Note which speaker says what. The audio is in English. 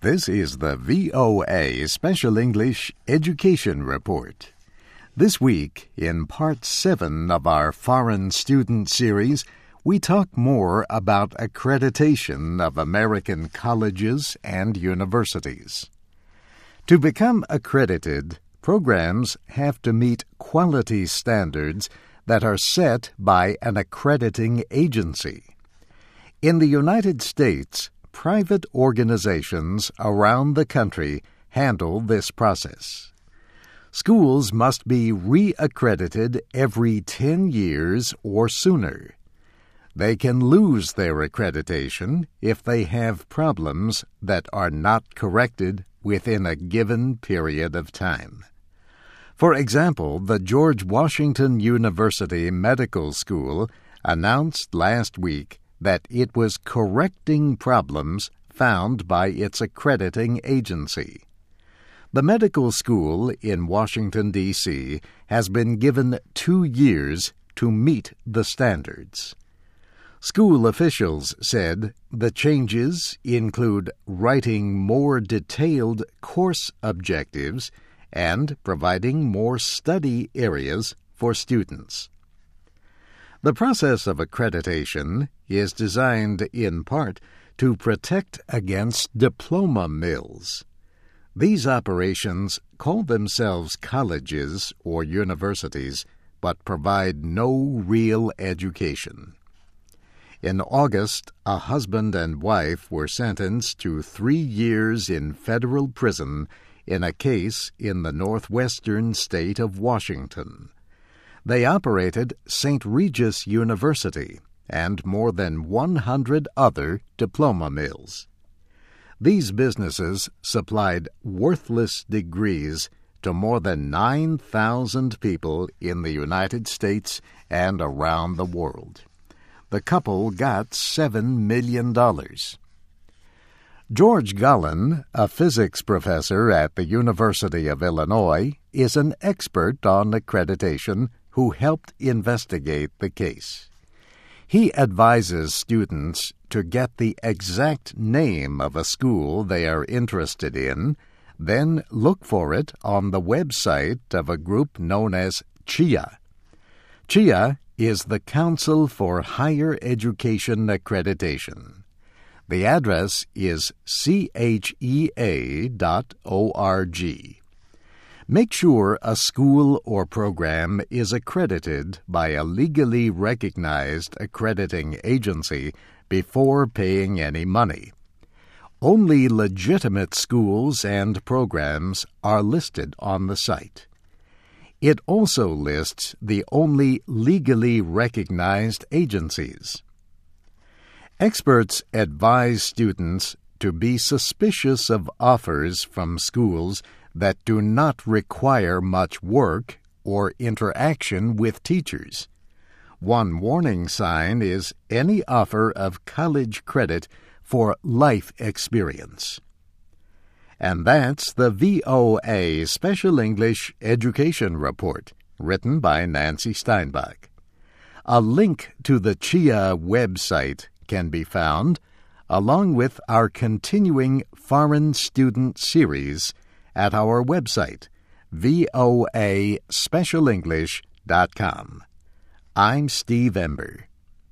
Speaker 1: This is the VOA Special English Education Report. This week, in part 7 of our Foreign Student Series, we talk more about accreditation of American colleges and universities. To become accredited, programs have to meet quality standards that are set by an accrediting agency. In the United States, private organizations around the country handle this process. Schools must be reaccredited every 10 years or sooner. They can lose their accreditation if they have problems that are not corrected within a given period of time. For example, the George Washington University Medical School announced last week that it was correcting problems found by its accrediting agency. The medical school in Washington, D.C. has been given two years to meet the standards. School officials said the changes include writing more detailed course objectives and providing more study areas for students. The process of accreditation is designed in part to protect against diploma mills. These operations call themselves colleges or universities but provide no real education. In August, a husband and wife were sentenced to three years in federal prison in a case in the northwestern state of Washington. They operated St. Regis University and more than 100 other diploma mills. These businesses supplied worthless degrees to more than 9,000 people in the United States and around the world. The couple got $7 million. George Gollin, a physics professor at the University of Illinois, is an expert on accreditation who helped investigate the case. He advises students to get the exact name of a school they are interested in, then look for it on the website of a group known as CHEA. CHEA is the Council for Higher Education Accreditation. The address is chea.org. Make sure a school or program is accredited by a legally recognized accrediting agency before paying any money. Only legitimate schools and programs are listed on the site. It also lists the only legally recognized agencies. Experts advise students to be suspicious of offers from schools that do not require much work or interaction with teachers. One warning sign is any offer of college credit for life experience. And that's the VOA Special English Education Report, written by Nancy Steinbach. A link to the CHEA website can be found, along with our continuing Foreign Student Series at our website, voaspecialenglish.com. I'm Steve Ember.